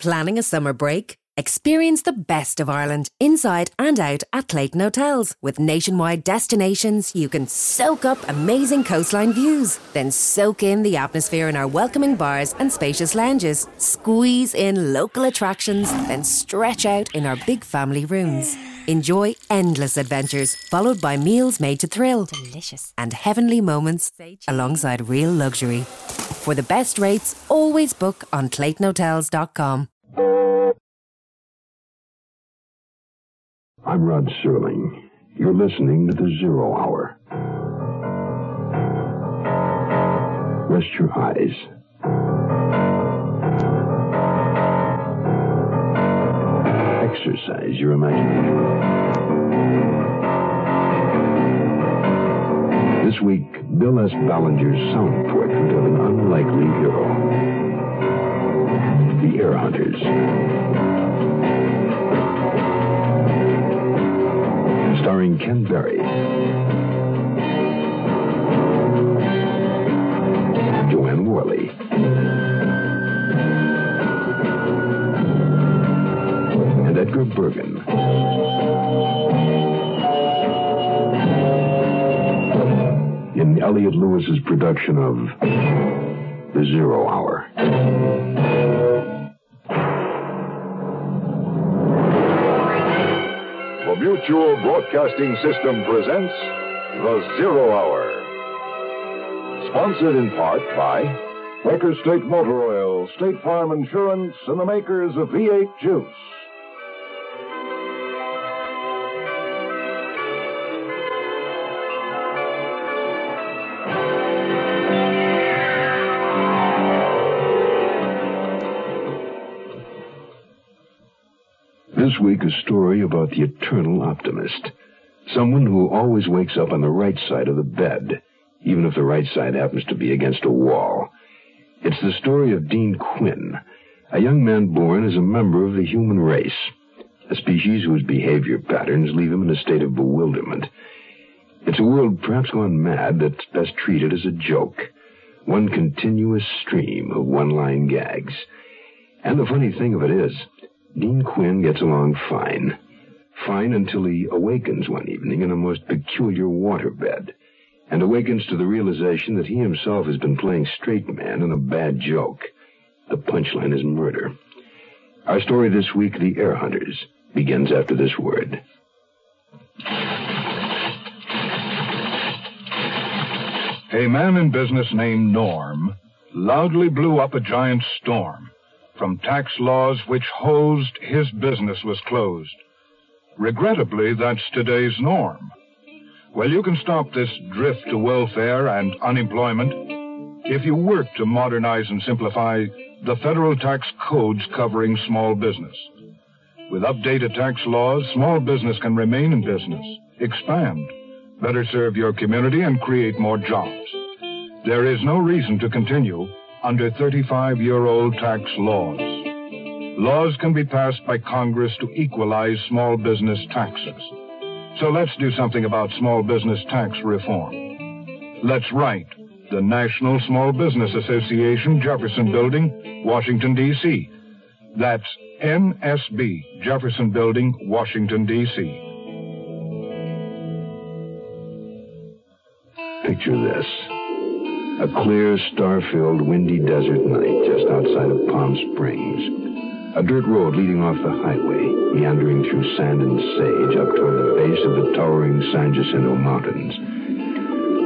Planning a summer break? Experience the best of Ireland inside and out at Clayton Hotels with nationwide destinations you can soak up amazing coastline views, then soak in the atmosphere in our welcoming bars and spacious lounges, squeeze in local attractions, then stretch out in our big family rooms. Enjoy endless adventures followed by meals made to thrill. Delicious. And heavenly moments alongside real luxury. For the best rates, always book on ClaytonHotels.com. I'm Rod Serling. You're listening to the Zero Hour. Rest your eyes. Exercise your imagination. This week, Bill S. Ballinger's sound portrait of an unlikely hero. The Heir Hunters. starring Ken Berry. Jo Anne Worley. And Edgar Bergen. In Elliott Lewis's production of The Zero Hour. The Mutual Broadcasting System presents The Zero Hour. Sponsored in part by Quaker State Motor Oil, State Farm Insurance, and the makers of V8 Juice. Week, a story about the eternal optimist. Someone who always wakes up on the right side of the bed, even if the right side happens to be against a wall. It's the story of Dean Quinn, a young man born as a member of the human race, a species whose behavior patterns leave him in a state of bewilderment. It's a world perhaps gone mad that's best treated as a joke, one continuous stream of one line gags. And the funny thing of it is, Dean Quinn gets along fine. Fine until he awakens one evening in a most peculiar waterbed, and awakens to the realization that he himself has been playing straight man in a bad joke. The punchline is murder. Our story this week, The Heir Hunters, begins after this word. A man in business named Norm loudly blew up a giant storm from tax laws which hosed his business was closed. Regrettably, that's today's norm. Well, you can stop this drift to welfare and unemployment if you work to modernize and simplify the federal tax codes covering small business. With updated tax laws, small business can remain in business, expand, better serve your community, and create more jobs. There is no reason to continue under 35 year old tax laws. Laws can be passed by Congress to equalize small business taxes. So let's do something about small business tax reform. Let's write the National Small Business Association, Jefferson Building, Washington, D.C. That's NSB, Jefferson Building, Washington, D.C. Picture this. A clear, star-filled, windy desert night just outside of Palm Springs. A dirt road leading off the highway, meandering through sand and sage up toward the base of the towering San Jacinto Mountains.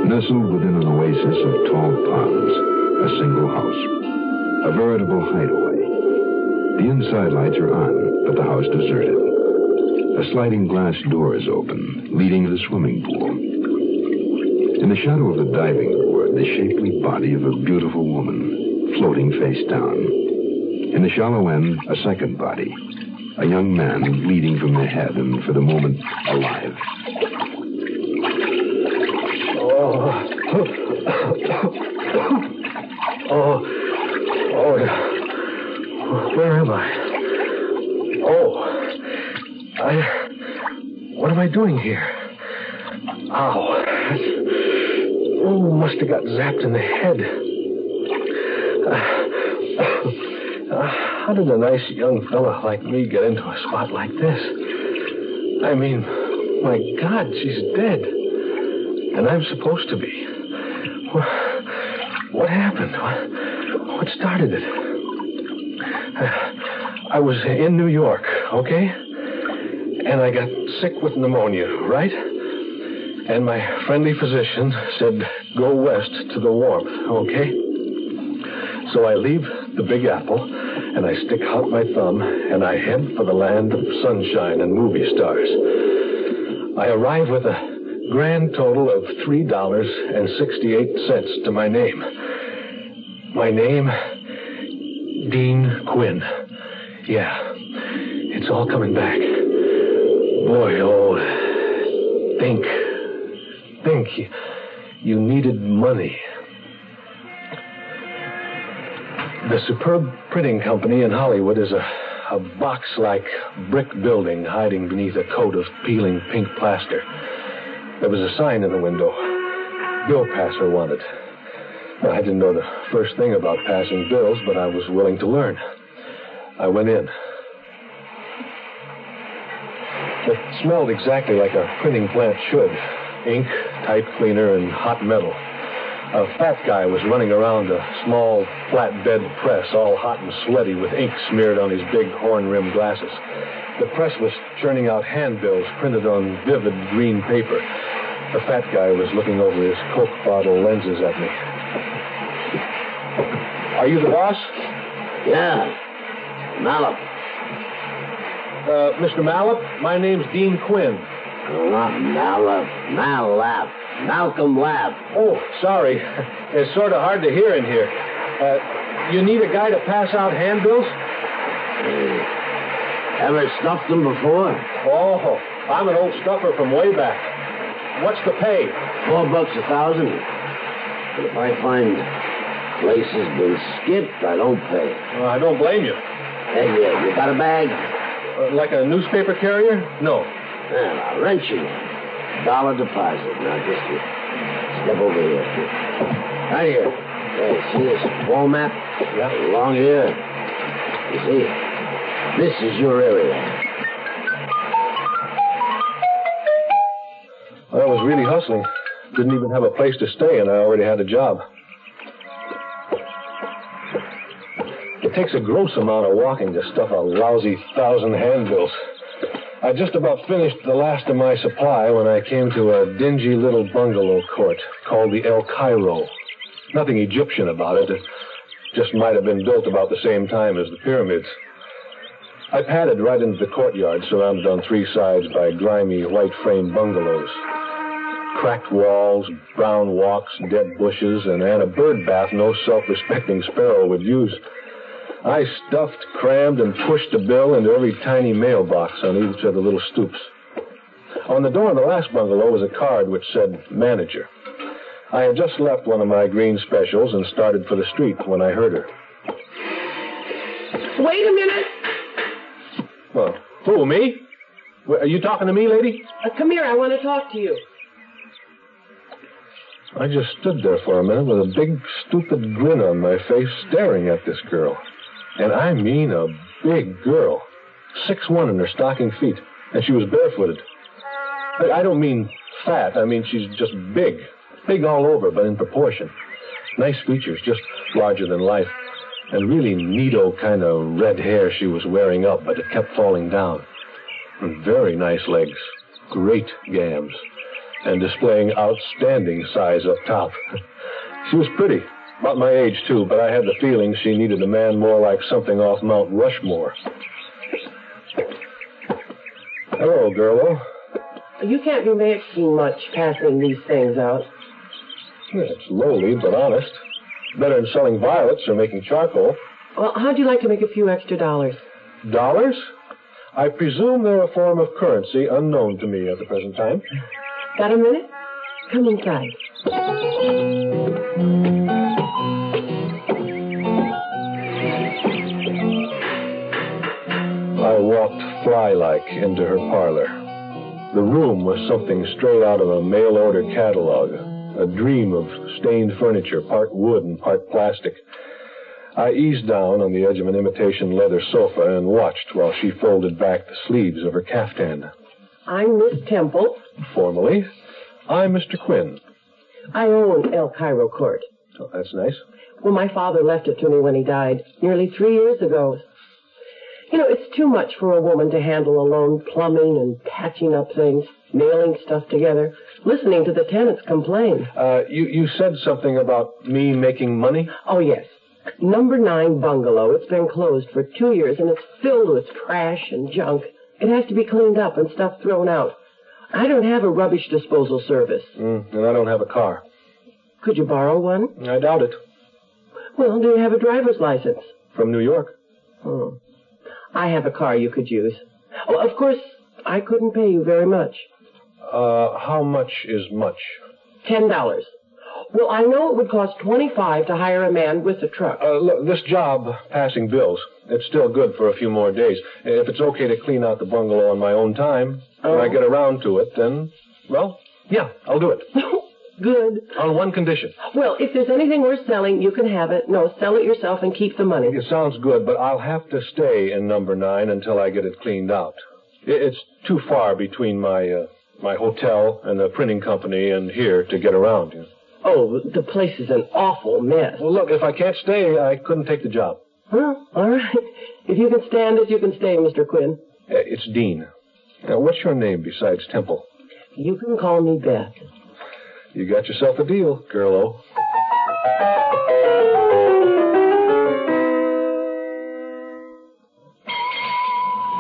Nestled within an oasis of tall palms, a single house. A veritable hideaway. The inside lights are on, but the house deserted. A sliding glass door is open, leading to the swimming pool. In the shadow of the diving the shapely body of a beautiful woman, floating face down. In the shallow end, a second body, a young man bleeding from the head and, for the moment, alive. Oh, oh, oh yeah. Where am I? Oh, I. What am I doing here? Ow. Must have got zapped in the head. Uh, uh, how did a nice young fella like me get into a spot like this? I mean, my God, she's dead. And I'm supposed to be. What, what happened? What, what started it? I was in New York, okay? And I got sick with pneumonia, right? And my friendly physician said, go west to the warmth, okay? So I leave the Big Apple and I stick out my thumb and I head for the land of sunshine and movie stars. I arrive with a grand total of $3.68 to my name. My name, Dean Quinn. Yeah, it's all coming back. Boy, oh, think, think. You, you needed money. The Superb Printing Company in Hollywood is a, a box like brick building hiding beneath a coat of peeling pink plaster. There was a sign in the window Bill passer wanted. I didn't know the first thing about passing bills, but I was willing to learn. I went in. It smelled exactly like a printing plant should ink, type cleaner, and hot metal. A fat guy was running around a small flatbed press, all hot and sweaty, with ink smeared on his big horn rimmed glasses. The press was churning out handbills printed on vivid green paper. The fat guy was looking over his Coke bottle lenses at me. Are you the boss? Yeah. Malop. Uh, Mr. Malop, my name's Dean Quinn. Not Malop. Malap. Malcolm Lab. Oh, sorry. It's sort of hard to hear in here. Uh, you need a guy to pass out handbills? Ever stuffed them before? Oh, I'm an old stuffer from way back. What's the pay? Four bucks a thousand. But if I find place has been skipped, I don't pay. Uh, I don't blame you. Hey, you, you got a bag? Uh, like a newspaper carrier? No. Well, I'll rent you. Dollar deposit. Now just you step over here. Right here. Hey, see this wall map? Yeah. Along here. You see, this is your area. I was really hustling. Didn't even have a place to stay, and I already had a job. It takes a gross amount of walking to stuff a lousy thousand handbills. I just about finished the last of my supply when I came to a dingy little bungalow court called the El Cairo. Nothing Egyptian about it. It just might have been built about the same time as the pyramids. I padded right into the courtyard, surrounded on three sides by grimy white frame bungalows. Cracked walls, brown walks, dead bushes, and, and a bird bath no self respecting sparrow would use. I stuffed, crammed, and pushed a bill into every tiny mailbox on each of the little stoops. On the door of the last bungalow was a card which said manager. I had just left one of my green specials and started for the street when I heard her. Wait a minute. Well, who, me? Are you talking to me, lady? Uh, come here. I want to talk to you. I just stood there for a minute with a big, stupid grin on my face, staring at this girl. And I mean a big girl. Six one in her stocking feet. And she was barefooted. I don't mean fat. I mean she's just big. Big all over, but in proportion. Nice features, just larger than life. And really neato kind of red hair she was wearing up, but it kept falling down. And very nice legs. Great gams. And displaying outstanding size up top. she was pretty. About my age, too, but I had the feeling she needed a man more like something off Mount Rushmore. Hello, girl. You can't be making much passing these things out. It's lowly, but honest. Better than selling violets or making charcoal. Well, how'd you like to make a few extra dollars? Dollars? I presume they're a form of currency unknown to me at the present time. Got a minute? Come inside. Walked fly-like into her parlor. The room was something straight out of a mail-order catalog, a dream of stained furniture, part wood and part plastic. I eased down on the edge of an imitation leather sofa and watched while she folded back the sleeves of her caftan. I'm Miss Temple. Formally, I'm Mr. Quinn. I own El Cairo Court. Oh, that's nice. Well, my father left it to me when he died, nearly three years ago. You know, it's too much for a woman to handle alone, plumbing and patching up things, nailing stuff together, listening to the tenants complain. Uh, you, you said something about me making money? Oh, yes. Number nine bungalow. It's been closed for two years and it's filled with trash and junk. It has to be cleaned up and stuff thrown out. I don't have a rubbish disposal service. Mm, and I don't have a car. Could you borrow one? I doubt it. Well, do you have a driver's license? From New York. Hmm. I have a car you could use. Oh, of course, I couldn't pay you very much. Uh, how much is much? Ten dollars. Well, I know it would cost twenty-five to hire a man with a truck. Uh, look, this job, passing bills, it's still good for a few more days. If it's okay to clean out the bungalow on my own time, when I Oh. get around to it, then, well, yeah, I'll do it. Good. On one condition. Well, if there's anything worth selling, you can have it. No, sell it yourself and keep the money. It sounds good, but I'll have to stay in number nine until I get it cleaned out. It's too far between my uh, my hotel and the printing company and here to get around. you know. Oh, the place is an awful mess. Well, look, if I can't stay, I couldn't take the job. Well, all right. If you can stand it, you can stay, Mr. Quinn. Uh, It's Dean. Now, what's your name besides Temple? You can call me Beth. You got yourself a deal, girl-o.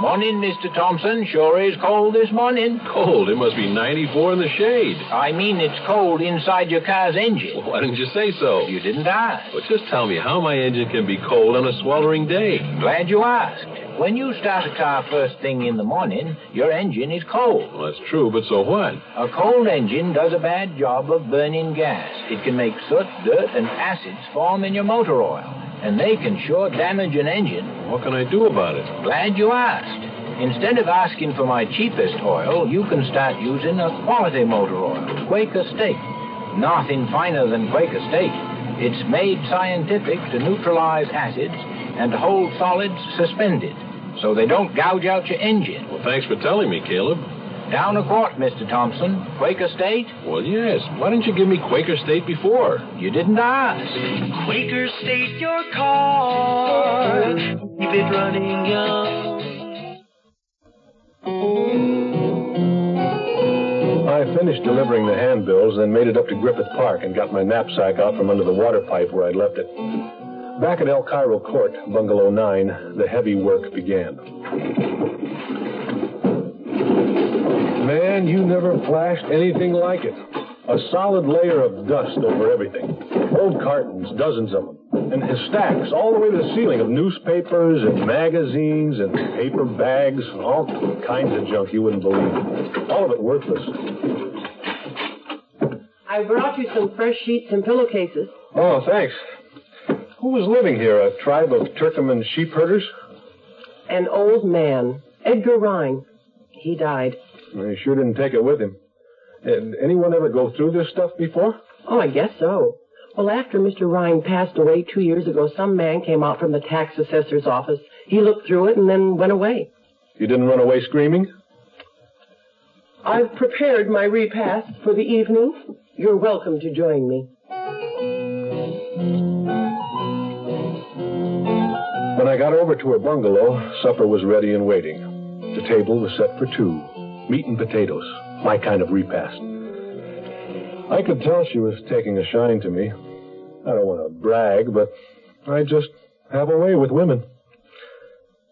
Morning, Mr. Thompson. Sure is cold this morning. Cold. It must be 94 in the shade. I mean, it's cold inside your car's engine. Well, why didn't you say so? You didn't ask. Well, just tell me how my engine can be cold on a sweltering day. Glad you asked. When you start a car first thing in the morning, your engine is cold. Well, that's true, but so what? A cold engine does a bad job of burning gas. It can make soot, dirt, and acids form in your motor oil, and they can sure damage an engine. What can I do about it? Glad you asked. Instead of asking for my cheapest oil, you can start using a quality motor oil, Quaker State. Nothing finer than Quaker State. It's made scientific to neutralize acids and to hold solids suspended, so they don't gouge out your engine. Well, thanks for telling me, Caleb. Down a quart, Mr. Thompson. Quaker State? Well, yes. Why didn't you give me Quaker State before? You didn't ask. Quaker State your car. Keep it running young. I finished delivering the handbills, then made it up to Griffith Park and got my knapsack out from under the water pipe where I'd left it. Back at El Cairo Court, Bungalow 9, the heavy work began. Man, you never flashed anything like it. A solid layer of dust over everything. Old cartons, dozens of them. And stacks all the way to the ceiling of newspapers and magazines and paper bags, and all kinds of junk you wouldn't believe. All of it worthless. I brought you some fresh sheets and pillowcases. Oh, thanks. Who was living here? A tribe of Turkoman sheep herders? An old man, Edgar Rhine. He died. He sure didn't take it with him. Did anyone ever go through this stuff before? Oh, I guess so. Well, after Mr. Rhine passed away two years ago, some man came out from the tax assessor's office. He looked through it and then went away. You didn't run away screaming? I've prepared my repast for the evening. You're welcome to join me. Got over to her bungalow, supper was ready and waiting. The table was set for two meat and potatoes, my kind of repast. I could tell she was taking a shine to me. I don't want to brag, but I just have a way with women.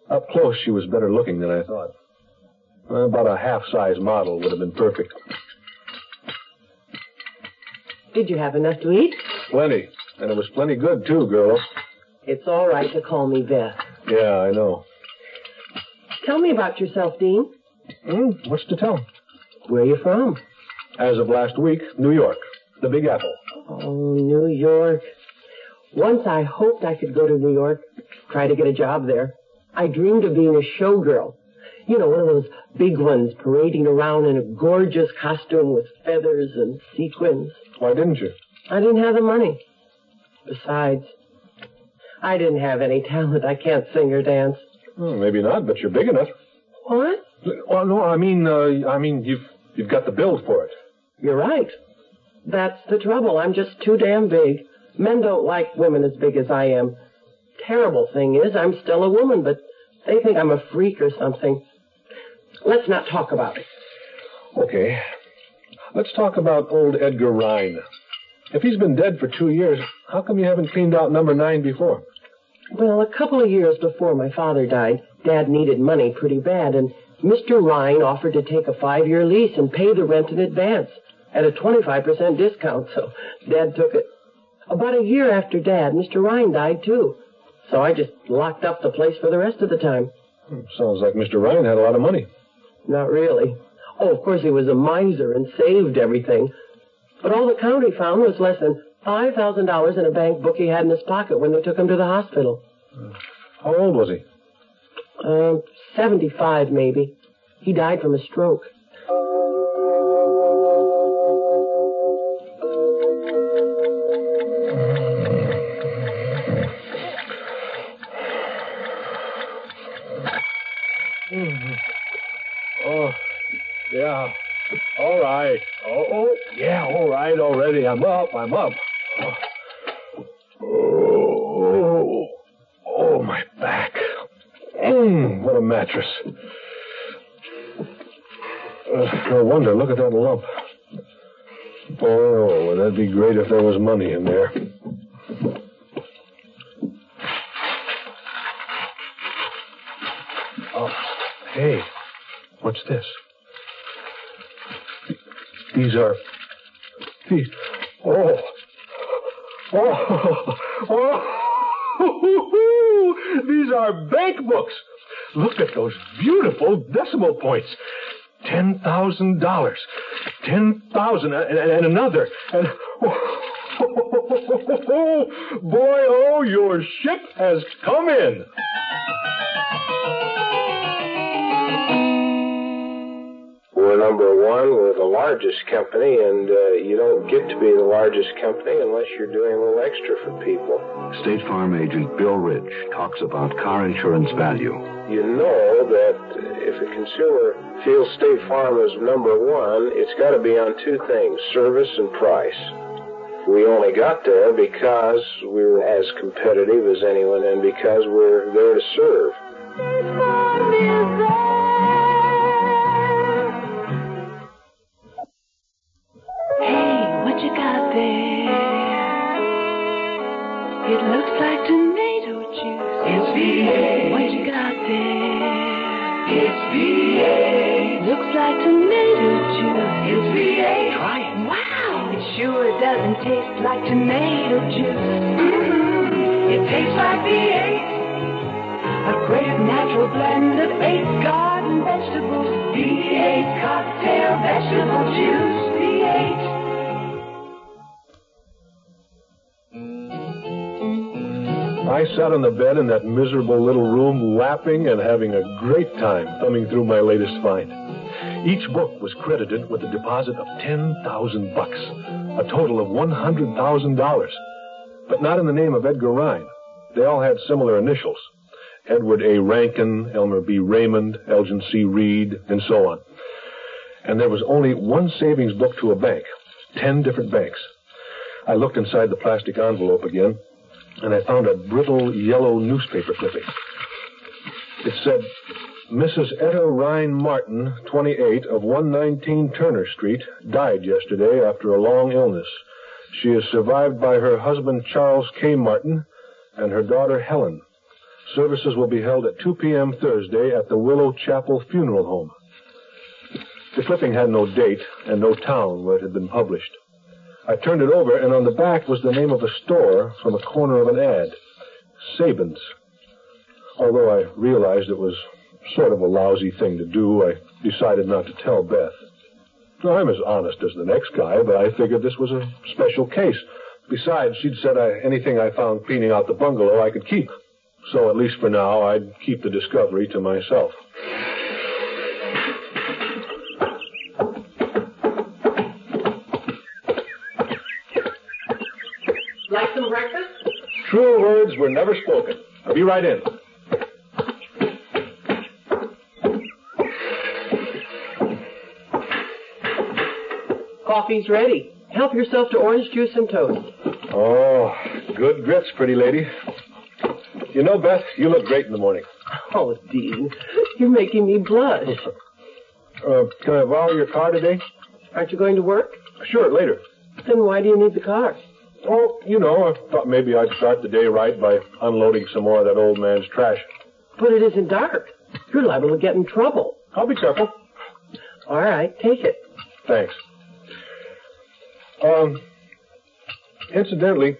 Up close, she was better looking than I thought. About a half size model would have been perfect. Did you have enough to eat? Plenty. And it was plenty good, too, girl. It's all right to call me Beth. Yeah, I know. Tell me about yourself, Dean. Hmm, what's to tell? Where are you from? As of last week, New York, the Big Apple. Oh, New York. Once I hoped I could go to New York, try to get a job there. I dreamed of being a showgirl. You know, one of those big ones parading around in a gorgeous costume with feathers and sequins. Why didn't you? I didn't have the money. Besides, I didn't have any talent. I can't sing or dance. Well, maybe not, but you're big enough. What? Well, no, I mean, uh, I mean, you've you've got the build for it. You're right. That's the trouble. I'm just too damn big. Men don't like women as big as I am. Terrible thing is, I'm still a woman, but they think I'm a freak or something. Let's not talk about it. Okay. Let's talk about old Edgar Rhine. If he's been dead for two years, how come you haven't cleaned out number nine before? Well, a couple of years before my father died, Dad needed money pretty bad, and Mr. Rhine offered to take a five-year lease and pay the rent in advance at a 25% discount, so Dad took it. About a year after Dad, Mr. Rhine died, too. So I just locked up the place for the rest of the time. Hmm, sounds like Mr. Rhine had a lot of money. Not really. Oh, of course he was a miser and saved everything. But all the county found was less than $5,000 in a bank book he had in his pocket when they took him to the hospital. How old was he? Uh, 75, maybe. He died from a stroke. Oh, yeah. All right. Oh, oh, yeah, all right already. I'm up. I'm up. Oh, oh, my back. Mm, what a mattress. Uh, no wonder. Look at that lump. Oh, that'd be great if there was money in there. Oh, hey, what's this? These are. These. Oh. Oh. Oh. These are bank books. Look at those beautiful decimal points. Ten thousand dollars. Ten thousand and, and another. And oh, boy, oh, your ship has come in. Number one. We're the largest company, and uh, you don't get to be the largest company unless you're doing a little extra for people. State Farm agent Bill Rich talks about car insurance value. You know that if a consumer feels State Farm is number one, it's got to be on two things service and price. We only got there because we were as competitive as anyone and because we're there to serve. I sat on the bed in that miserable little room, laughing and having a great time thumbing through my latest find. Each book was credited with a deposit of ten thousand bucks, a total of one hundred thousand dollars, but not in the name of Edgar Rhine. They all had similar initials: Edward A. Rankin, Elmer B. Raymond, Elgin C. Reed, and so on. And there was only one savings book to a bank, ten different banks. I looked inside the plastic envelope again and I found a brittle yellow newspaper clipping. It said, Mrs. Etta Rhine Martin, 28, of 119 Turner Street, died yesterday after a long illness. She is survived by her husband, Charles K. Martin, and her daughter, Helen. Services will be held at 2 p.m. Thursday at the Willow Chapel Funeral Home. The clipping had no date and no town where it had been published. I turned it over, and on the back was the name of a store from a corner of an ad Sabins. Although I realized it was sort of a lousy thing to do, I decided not to tell Beth. I'm as honest as the next guy, but I figured this was a special case. Besides, she'd said I, anything I found cleaning out the bungalow I could keep. So at least for now, I'd keep the discovery to myself. Like? True words were never spoken. I'll be right in. Coffee's ready. Help yourself to orange juice and toast. Oh, good grits, pretty lady. You know, Beth, you look great in the morning. Oh, Dean, you're making me blush. Uh, can I borrow your car today? Aren't you going to work? Sure, later. Then why do you need the car? Oh, you know, I thought maybe I'd start the day right by unloading some more of that old man's trash. But it isn't dark. You're liable to get in trouble. I'll be careful. All right, take it. Thanks. Um, incidentally,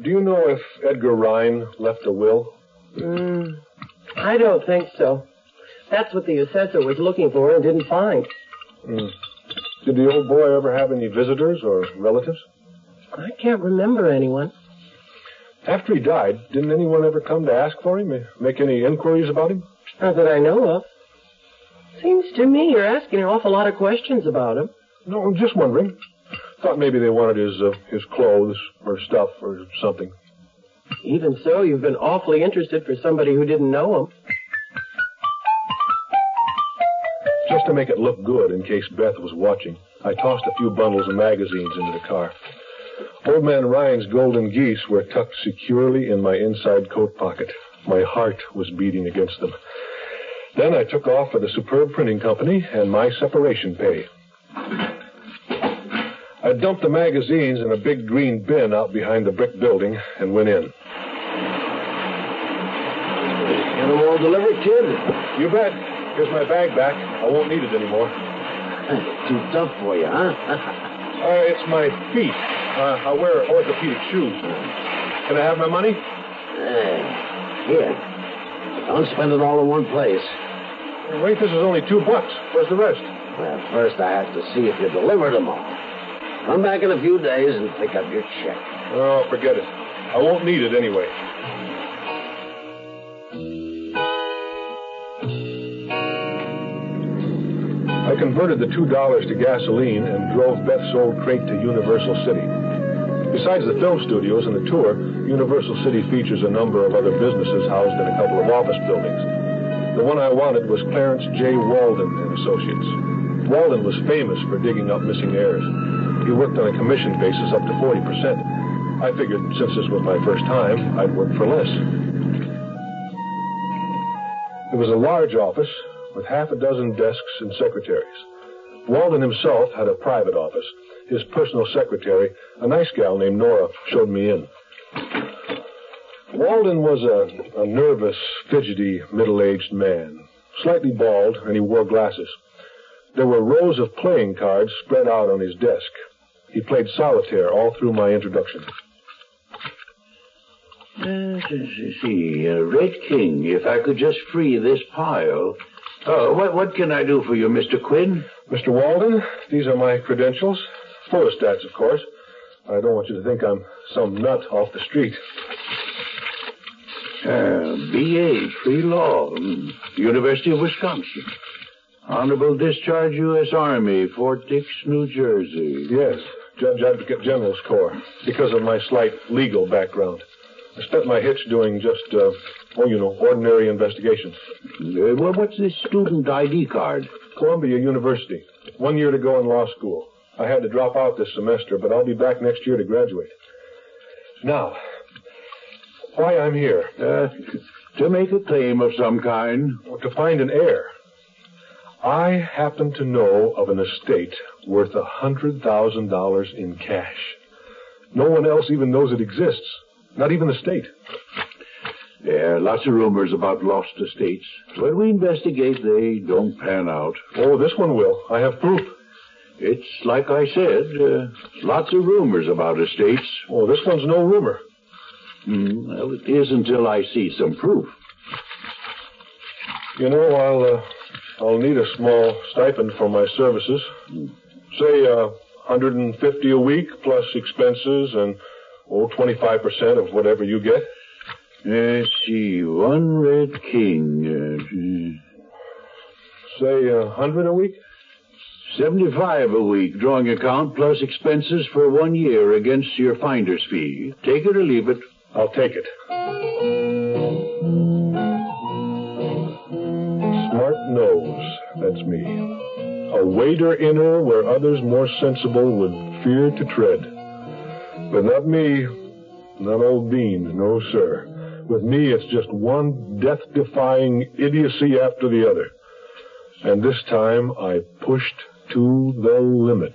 do you know if Edgar Rhine left a will? Mm, I don't think so. That's what the assessor was looking for and didn't find. Mm. Did the old boy ever have any visitors or relatives? I can't remember anyone. After he died, didn't anyone ever come to ask for him, make any inquiries about him? Not that I know of. Seems to me you're asking an awful lot of questions about him. No, I'm just wondering. Thought maybe they wanted his uh, his clothes or stuff or something. Even so, you've been awfully interested for somebody who didn't know him. Just to make it look good in case Beth was watching, I tossed a few bundles of magazines into the car. Old Man Rhine's golden geese were tucked securely in my inside coat pocket. My heart was beating against them. Then I took off for the superb printing company and my separation pay. I dumped the magazines in a big green bin out behind the brick building and went in. Get them all delivered, kid? You bet. Here's my bag back. I won't need it anymore. Too tough for you, huh? uh, it's my feet. Uh, I wear orthopedic shoes. Can I have my money? Hey, here. Don't spend it all in one place. Wait, this is only two bucks. Where's the rest? Well, first I have to see if you delivered them all. Come back in a few days and pick up your check. Oh, forget it. I won't need it anyway. I converted the two dollars to gasoline and drove Beth's old crate to Universal City. Besides the film studios and the tour, Universal City features a number of other businesses housed in a couple of office buildings. The one I wanted was Clarence J. Walden and Associates. Walden was famous for digging up missing heirs. He worked on a commission basis up to 40%. I figured since this was my first time, I'd work for less. It was a large office with half a dozen desks and secretaries. Walden himself had a private office. His personal secretary, a nice gal named Nora, showed me in. Walden was a, a nervous, fidgety, middle-aged man, slightly bald, and he wore glasses. There were rows of playing cards spread out on his desk. He played solitaire all through my introduction. Uh, see, uh, Red King, if I could just free this pile. Uh, what, what can I do for you, Mr. Quinn? Mr. Walden, these are my credentials. Photostats, of course. I don't want you to think I'm some nut off the street. Uh, B.A., Pre-Law, mm, University of Wisconsin. Honorable Discharge, U.S. Army, Fort Dix, New Jersey. Yes, Judge Advocate General's Corps, because of my slight legal background. I spent my hitch doing just, uh, oh, you know, ordinary investigations. Uh, well, what's this student ID card? Columbia University. One year to go in law school. I had to drop out this semester, but I'll be back next year to graduate. Now, why I'm here? Uh, to make a claim of some kind. To find an heir. I happen to know of an estate worth a hundred thousand dollars in cash. No one else even knows it exists. Not even the state. There are lots of rumors about lost estates. When we investigate, they don't pan out. Oh, this one will. I have proof. It's like I said, uh, lots of rumors about estates. Oh, this one's no rumor. Mm, well, it is until I see some proof. You know, I'll uh, I'll need a small stipend for my services. Say uh, 150 a week plus expenses and oh 25% of whatever you get. Let's see, one red king. Uh, Say a hundred a week. 75 a week, drawing account plus expenses for one year against your finder's fee. Take it or leave it. I'll take it. Smart nose, that's me. A wader inner where others more sensible would fear to tread. But not me, not old Bean, no sir. With me, it's just one death-defying idiocy after the other. And this time, I pushed to the limit.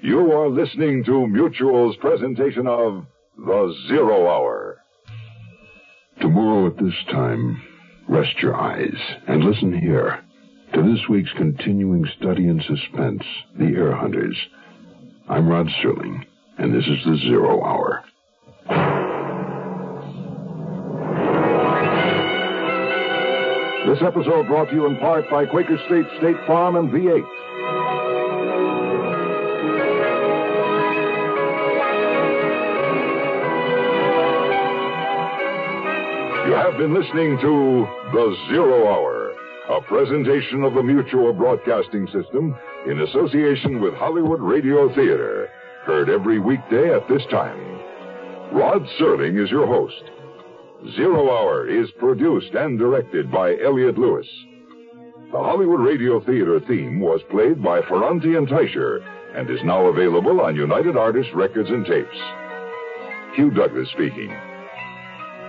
You are listening to Mutual's presentation of The Zero Hour. Tomorrow at this time, rest your eyes and listen here to this week's continuing study in suspense, The Heir Hunters. I'm Rod Serling, and this is The Zero Hour. This episode brought to you in part by Quaker State State Farm and V8. You have been listening to The Zero Hour, a presentation of the Mutual Broadcasting System in association with Hollywood Radio Theater. Heard every weekday at this time. Rod Serling is your host. Zero Hour is produced and directed by Elliott Lewis. The Hollywood Radio Theater theme was played by Ferrante and Teicher and is now available on United Artists Records and Tapes. Hugh Douglas speaking.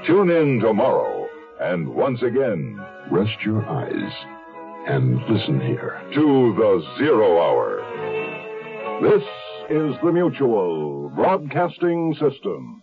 Tune in tomorrow, and once again, rest your eyes and listen here to the Zero Hour. This is the Mutual Broadcasting System.